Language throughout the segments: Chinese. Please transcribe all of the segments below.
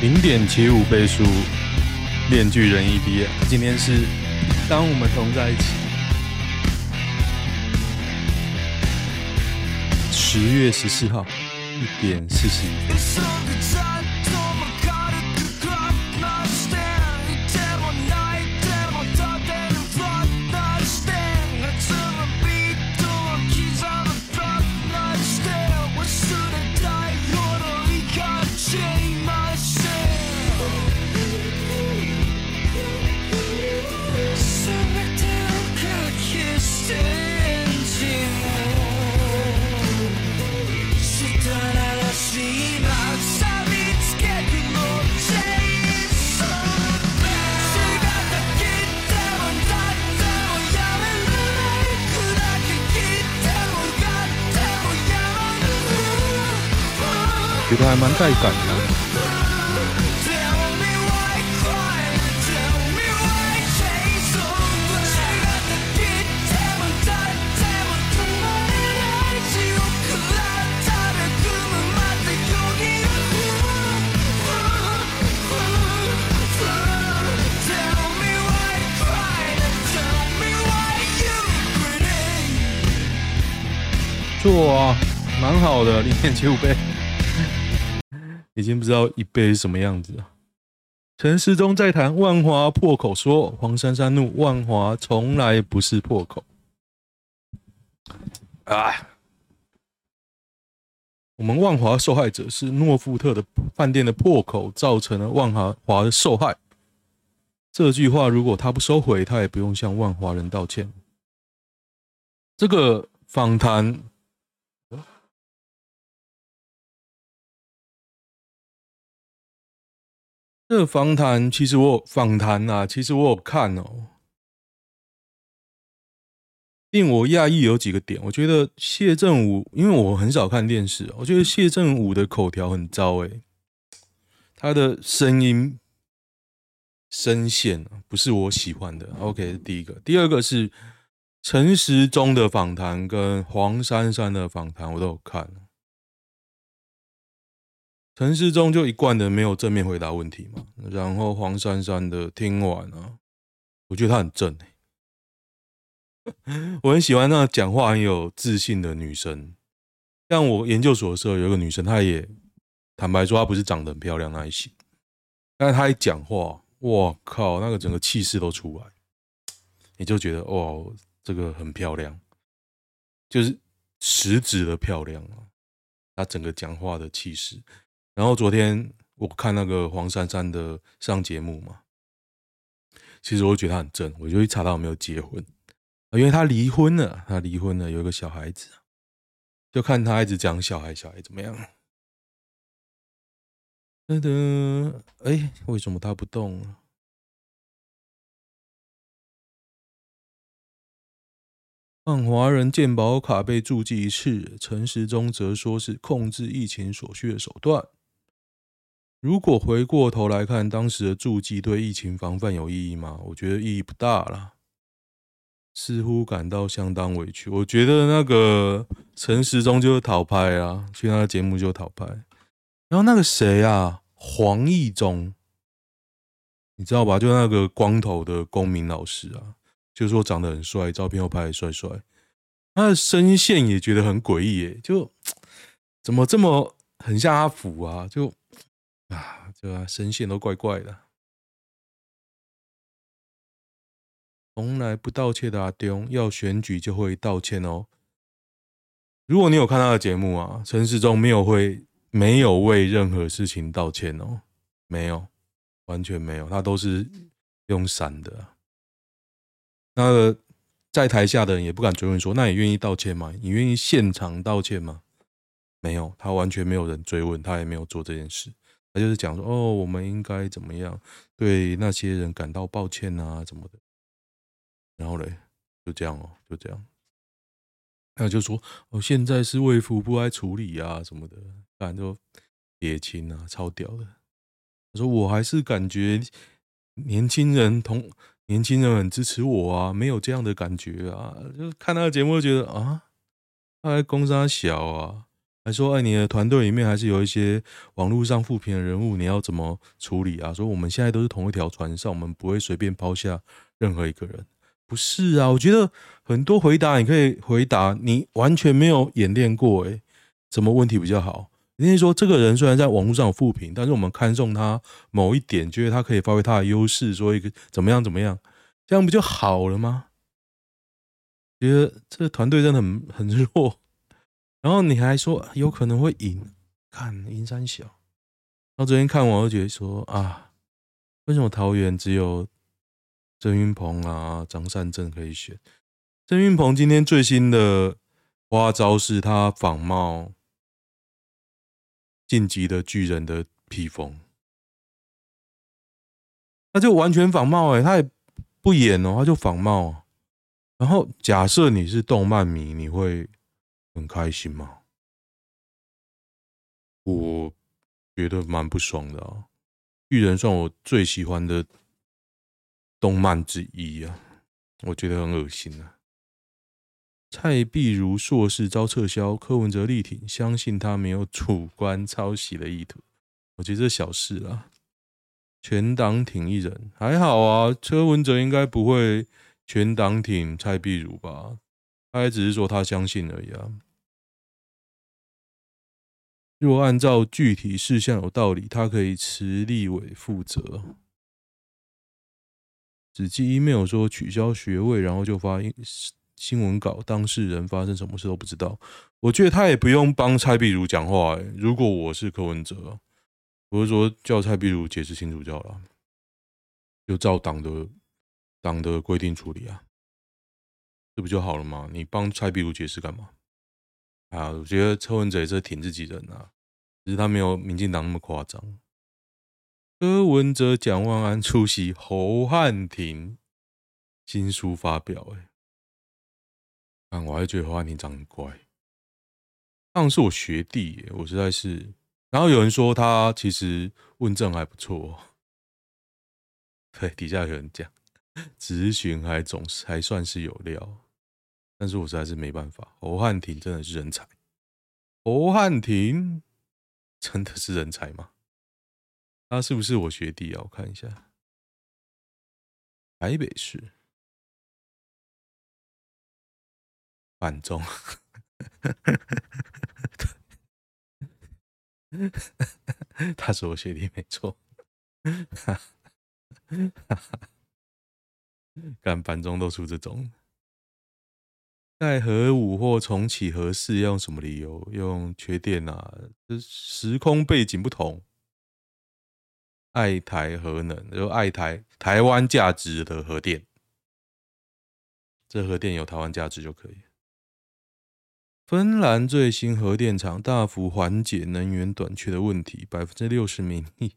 零点七五倍速，链锯人 EP。今天是当我们同在一起，十月十四号一点四十一分。带感的。做啊，蛮好的，零点七五倍。已经不知道一倍是什么样子了。陈世忠在谈万华破口说，黄珊珊怒，万华从来不是破口。啊，我们万华受害者是诺富特的饭店的破口，造成了万华华的受害。这句话如果他不收回，他也不用向万华人道歉。这个访谈。这个访谈其实我有访谈啊，其实我有看哦。令我讶异有几个点，我觉得谢振武，因为我很少看电视，我觉得谢振武的口条很糟诶，他的声音声线不是我喜欢的。OK，第一个，第二个是陈时中的访谈跟黄珊珊的访谈，我都有看。陈时中就一贯的没有正面回答问题嘛，然后黄珊珊的听完啊，我觉得她很正，我很喜欢那个讲话很有自信的女生。像我研究所的时候，有一个女生，她也坦白说，她不是长得很漂亮那一型，但是她一讲话，哇靠，那个整个气势都出来，你就觉得哇，这个很漂亮，就是实质的漂亮啊，她整个讲话的气势。然后昨天我看那个黄珊珊的上节目嘛，其实我觉得她很正，我就去查她有没有结婚，因为她离婚了，她离婚了，有一个小孩子，就看她一直讲小孩，小孩怎么样？噔噔，哎，为什么她不动？万华人健保卡被注记一次，陈时中则说是控制疫情所需的手段。如果回过头来看当时的注记对疫情防范有意义吗？我觉得意义不大了，似乎感到相当委屈。我觉得那个陈时中就是讨拍啊，去他的节目就讨拍。然后那个谁啊，黄义中，你知道吧？就那个光头的公民老师啊，就说长得很帅，照片又拍得帅帅，他的声线也觉得很诡异耶，就 怎么这么很像阿福啊？就。啊，这个声线都怪怪的。从来不道歉的阿丢，要选举就会道歉哦。如果你有看他的节目啊，陈时中没有会没有为任何事情道歉哦，没有，完全没有，他都是用闪的。那个在台下的人也不敢追问说，那你愿意道歉吗？你愿意现场道歉吗？没有，他完全没有人追问，他也没有做这件事。就是讲说，哦，我们应该怎么样对那些人感到抱歉啊，怎么的？然后嘞，就这样哦，就这样。他就说，哦，现在是卫福部来处理啊，什么的，反正就撇清啊，超屌的。他说，我还是感觉年轻人同年轻人很支持我啊，没有这样的感觉啊。就看那个节目，就觉得啊，他还攻三小啊。还说，哎，你的团队里面还是有一些网络上负评的人物，你要怎么处理啊？说我们现在都是同一条船上，我们不会随便抛下任何一个人。不是啊，我觉得很多回答你可以回答，你完全没有演练过，哎，什么问题比较好？你可以说这个人虽然在网络上有负评，但是我们看中他某一点，觉得他可以发挥他的优势，说一个怎么样怎么样，这样不就好了吗？觉得这个团队真的很很弱。然后你还说有可能会赢，看赢三小。然后昨天看完，我就觉得说啊，为什么桃园只有郑云鹏啊、张善政可以选？郑云鹏今天最新的花招是他仿冒进击的巨人的披风，他就完全仿冒哎，他也不演哦，他就仿冒。然后假设你是动漫迷，你会。很开心吗？我觉得蛮不爽的啊。巨人算我最喜欢的动漫之一啊，我觉得很恶心啊。蔡碧如硕士遭撤销，柯文哲力挺，相信他没有主观抄袭的意图。我觉得这小事啊，全党挺一人还好啊。柯文哲应该不会全党挺蔡碧如吧？他也只是说他相信而已啊。若按照具体事项有道理，他可以辞立委负责。只寄 email 说取消学位，然后就发新新闻稿，当事人发生什么事都不知道。我觉得他也不用帮蔡壁如讲话。如果我是柯文哲，我是说叫蔡壁如解释清楚就好了，就照党的党的规定处理啊，这不就好了吗？你帮蔡壁如解释干嘛？啊，我觉得柯文哲也是挺自己人啊，只是他没有民进党那么夸张。柯文哲、蒋万安出席侯汉廷新书发表，哎，但我还觉得侯汉廷长很乖，当是我学弟，我实在是。然后有人说他其实问政还不错，对，底下有人讲，咨询还总是还算是有料。但是我实在是没办法，侯汉廷真的是人才。侯汉廷真的是人才吗？他是不是我学弟啊？我看一下，台北市板中，他是我学弟没错。干板中都出这种。盖核武或重启核试要用什么理由？用缺电啊？这时空背景不同。爱台核能，就爱台台湾价值的核电，这核电有台湾价值就可以。芬兰最新核电厂大幅缓解能源短缺的问题，百分之六十民意，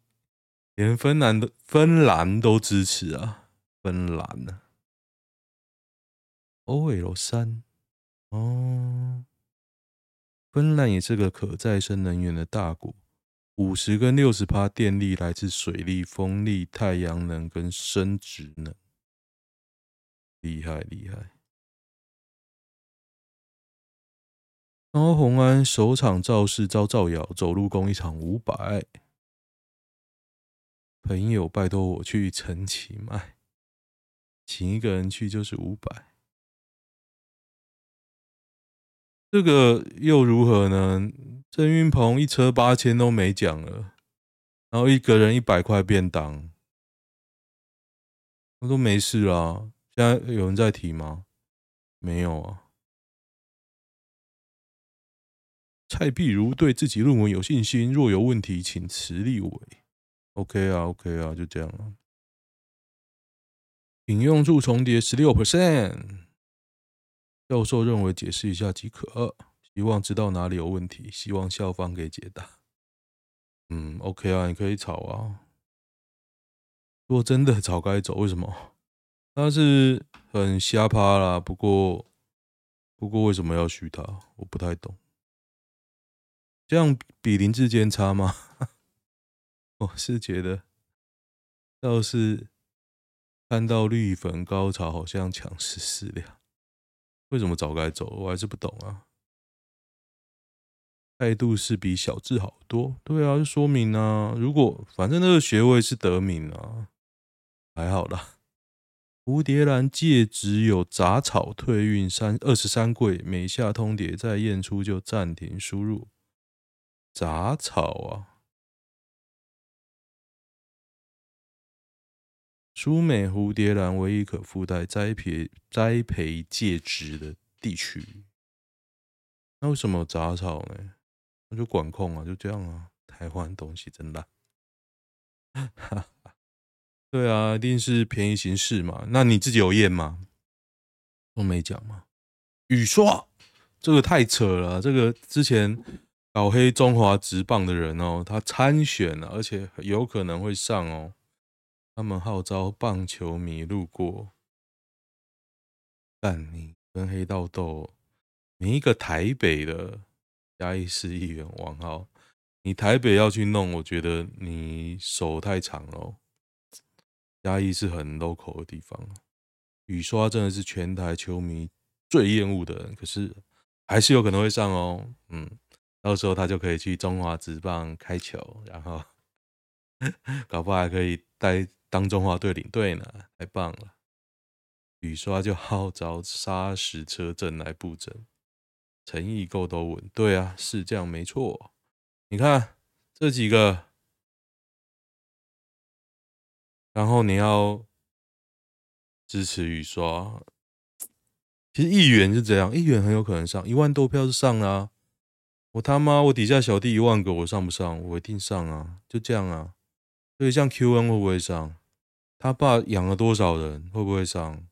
连芬兰的芬兰都支持啊！芬兰呢？OL 三。哦，芬兰也是个可再生能源的大国，五十跟六十趴电力来自水力、风力、太阳能跟生殖能，厉害厉害。高红安首场造势遭造谣，走路工一场五百，朋友拜托我去陈其迈，请一个人去就是五百。这个又如何呢？郑云鹏一车八千都没讲了，然后一个人一百块便当，我都没事啊。现在有人在提吗？没有啊。蔡壁如对自己论文有信心，若有问题请辞立委。OK 啊，OK 啊，就这样啊。引用数重叠十六 percent。教授认为解释一下即可，希望知道哪里有问题，希望校方给解答。嗯，OK 啊，你可以吵啊。如果真的早该走，为什么？他是很瞎趴啦。不过，不过为什么要嘘他？我不太懂。这样比林志坚差吗？我是觉得，倒是看到绿粉高潮，好像抢十四两。为什么早该走？我还是不懂啊。态度是比小智好多。对啊，就说明啊，如果反正那个学位是得名啊，还好啦。蝴蝶兰戒指有杂草退运三二十三柜，每下通牒再验出就暂停输入。杂草啊，苏美蝴蝶兰唯一可附带栽培栽培介质的地区。那为什么有杂草呢？那就管控啊，就这样啊。台湾东西真烂。对啊，一定是便宜行事嘛。那你自己有验吗？都没讲吗？雨刷，这个太扯了。这个之前搞黑中华职棒的人哦，他参选了，而且有可能会上哦。他们号召棒球迷路过，但你跟黑道斗，你一个台北的嘉义市议员王浩，你台北要去弄，我觉得你手太长了。嘉义是很 local 的地方，雨刷真的是全台球迷最厌恶的人，可是还是有可能会上哦。嗯，到时候他就可以去中华职棒开球，然后 搞不好还可以带当中华队领队呢，太棒了！雨刷就号召砂石车阵来布阵，诚意够都稳。对啊，是这样没错。你看这几个。然后你要支持雨刷，其实议员是这样，议员很有可能上一万多票是上啊。我他妈，我底下小弟一万个，我上不上？我一定上啊，就这样啊。所以像 QN 会不会上？他爸养了多少人？会不会上？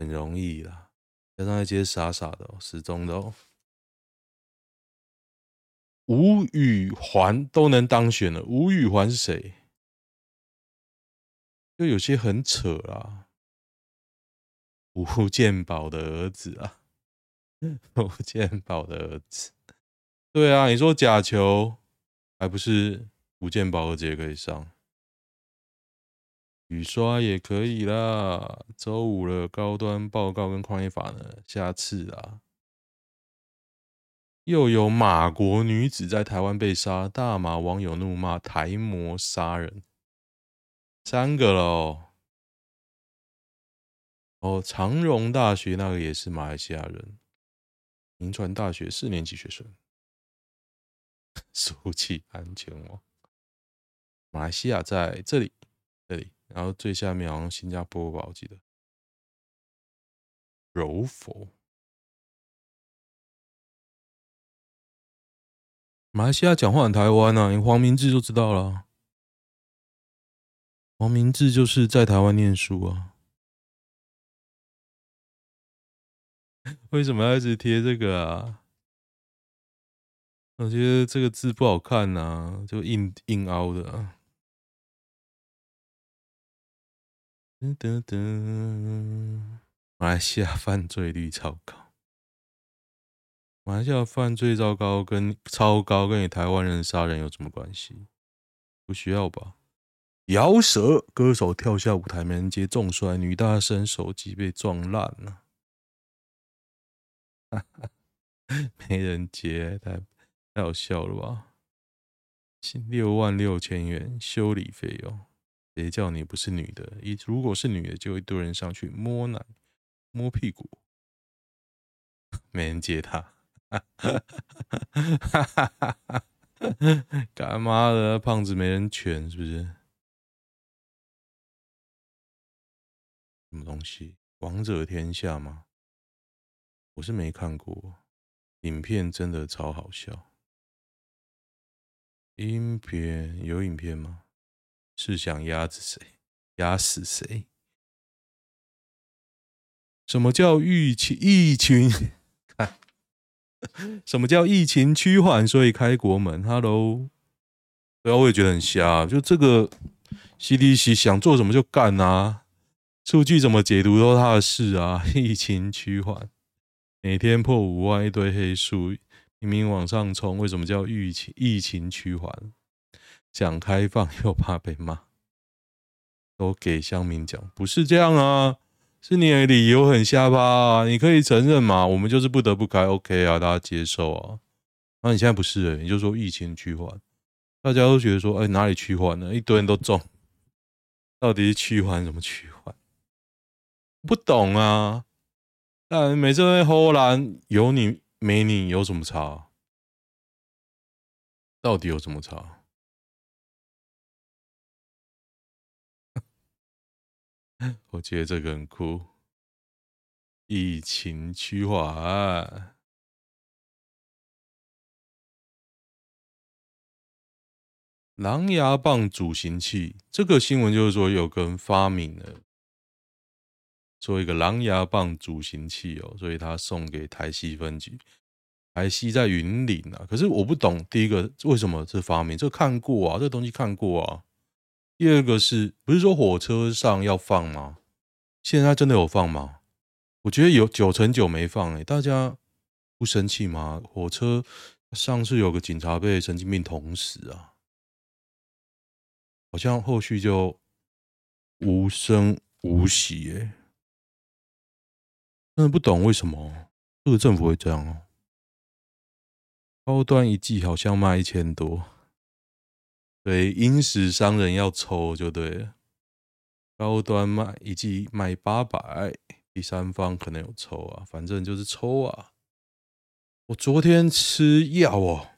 很容易啦，加上那些傻傻的、失踪的哦。吴宇环都能当选了，吴宇环是谁？就有些很扯啊，吴建宝的儿子啊，吴建宝的儿子，对啊，你说假球，还不是吴建宝儿子可以上，雨刷也可以啦。周五了，高端报告跟矿业法呢？下次啊，又有马国女子在台湾被杀，大马网友怒骂台模杀人。三个喽，哦，长荣大学那个也是马来西亚人，铭传大学四年级学生，输气安全网，马来西亚在这里，这里，然后最下面好像新加坡吧，我记得，柔佛，马来西亚讲话很台湾啊，你黄明志就知道了。黄明志就是在台湾念书啊，为什么要一直贴这个啊？我觉得这个字不好看呐，就硬硬凹的。噔噔噔，马来西亚犯罪率超高，马来西亚犯罪糟糕跟超高跟你台湾人杀人有什么关系？不需要吧？饶舌歌手跳下舞台没人接，重摔女大生手机被撞烂了，没人接，太太好笑了吧？六万六千元修理费用，谁叫你不是女的？一如果是女的，就一堆人上去摸奶、摸屁股，没人接他，干嘛的？胖子没人权是不是？什么东西？王者天下吗？我是没看过，影片真的超好笑。影片有影片吗？是想压死谁？压死谁？什么叫疫情？疫情？看，什么叫疫情趋缓？所以开国门。Hello，对啊，我也觉得很瞎。就这个 CDC 想做什么就干啊。数据怎么解读都是他的事啊！疫情趋缓，每天破五万一堆黑数，明明往上冲，为什么叫疫情？疫情趋缓，想开放又怕被骂，都给乡民讲，不是这样啊！是你的理由很瞎吧？你可以承认嘛？我们就是不得不开，OK 啊，大家接受啊。那你现在不是，你就说疫情趋缓，大家都觉得说，哎，哪里趋缓呢？一堆人都中，到底是趋缓怎么趋缓？不懂啊！但每次在荷兰有你没你有什么差？到底有什么差？我觉得这个很酷。疫情趋缓，狼牙棒助行器这个新闻就是说有个人发明了做一个狼牙棒助行器哦，所以他送给台西分局。台西在云林啊，可是我不懂，第一个为什么这发明？这看过啊，这东西看过啊。第二个是不是说火车上要放吗？现在真的有放吗？我觉得有九成九没放诶、大家不生气吗？火车上次有个警察被神经病捅死啊，好像后续就无声无息诶、欸，真的不懂为什么这个政府会这样哦。高端一季好像卖一千多。对，因时商人要抽就对了。高端卖一剂卖八百，第三方可能有抽啊，反正就是抽啊。我昨天吃药哦，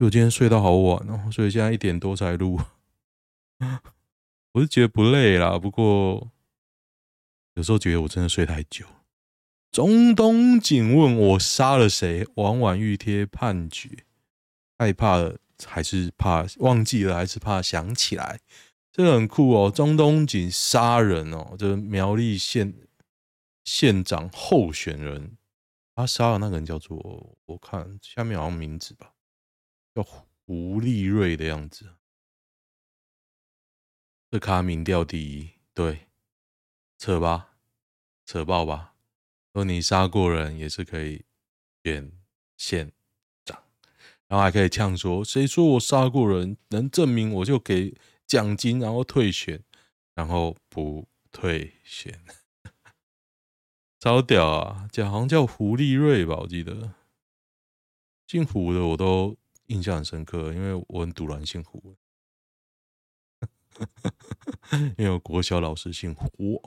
我今天睡到好晚哦，所以现在一点多才录。我是觉得不累啦，不过有时候觉得我真的睡太久。中东警问我杀了谁？婉婉欲贴判决，害怕了。还是怕忘记了，还是怕想起来？这个很酷哦！中东锦杀人哦，这个苗栗县县长候选人，他杀的那个人叫做，我看下面好像名字吧，叫胡立瑞的样子。这卡民调第一，对，扯吧，扯爆吧！说你杀过人也是可以选县。然后还可以呛说：“谁说我杀过人？能证明我就给奖金，然后退选，然后不退选，超屌啊！叫好像叫胡立瑞吧，我记得姓胡的我都印象很深刻，因为我很赌然姓胡，因为我国小老师姓胡。”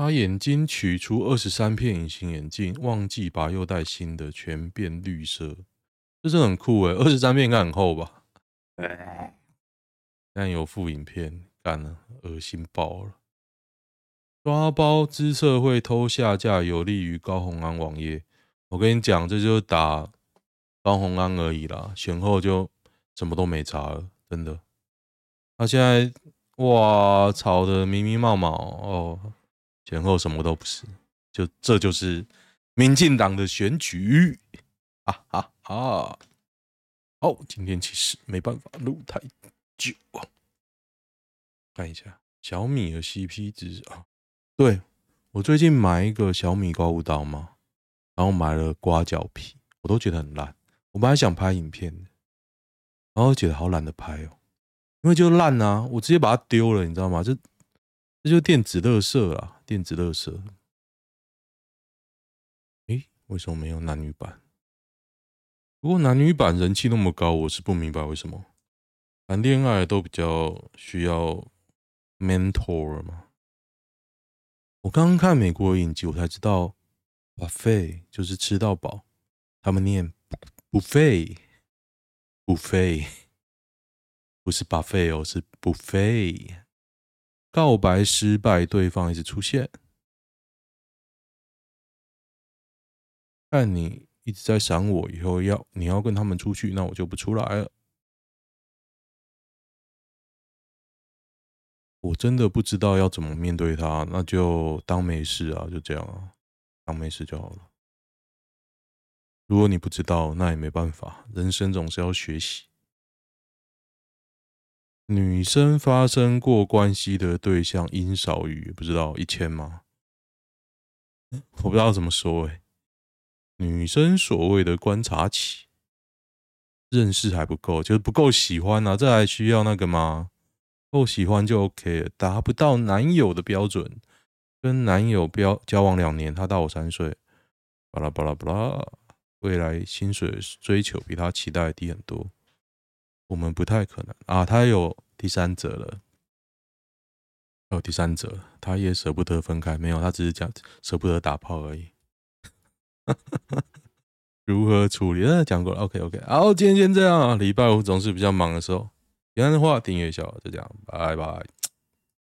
把眼睛取出二十三片隐形眼镜，忘记拔又戴新的，全变绿色，这是很酷诶，二十三片应该很厚吧？但有副影片，干了，恶心爆了！抓包资社会偷下架，有利于高洪安网页。我跟你讲，这就是打高洪安而已啦，选后就什么都没查了，真的。他现在哇，吵得迷迷冒冒哦。前后什么都不是，就这就是民进党的选举啊啊啊！好，今天其实没办法录太久，看一下小米的 CP 值啊。对，我最近买一个小米刮胡刀嘛，然后买了刮脚皮，我都觉得很烂。我本来想拍影片的，然后觉得好懒得拍哦，因为就烂啊，我直接把它丢了，你知道吗？这这就是电子垃圾啊。电子垃圾，诶，为什么没有男女版？不过男女版人气那么高，我是不明白为什么。谈恋爱都比较需要 mentor 嘛。我刚刚看美国影集，我才知道 buffet 就是吃到饱，他们念 buffet，buffet 不是 buffet 哦，是 buffet。告白失败，对方一直出现。看你一直在闪我，以后要你要跟他们出去，那我就不出来了。我真的不知道要怎么面对他，那就当没事啊，就这样啊，当没事就好了。如果你不知道，那也没办法，人生总是要学习。女生发生过关系的对象应少于不知道一千吗？我不知道怎么说哎、女生所谓的观察期，认识还不够，就是不够喜欢啊，这还需要那个吗？够喜欢就 OK，达不到男友的标准，跟男友标交往两年，他大我三岁，巴拉巴拉巴拉，未来薪水追求比他期待低很多，我们不太可能啊。他有第三者了，有第三者，他也舍不得分开，没有，他只是讲舍不得打炮而已。如何处理？那讲过了，OK OK，好，今天先这样啊。礼拜五总是比较忙的时候，喜欢的话订阅一下，就这样，拜拜。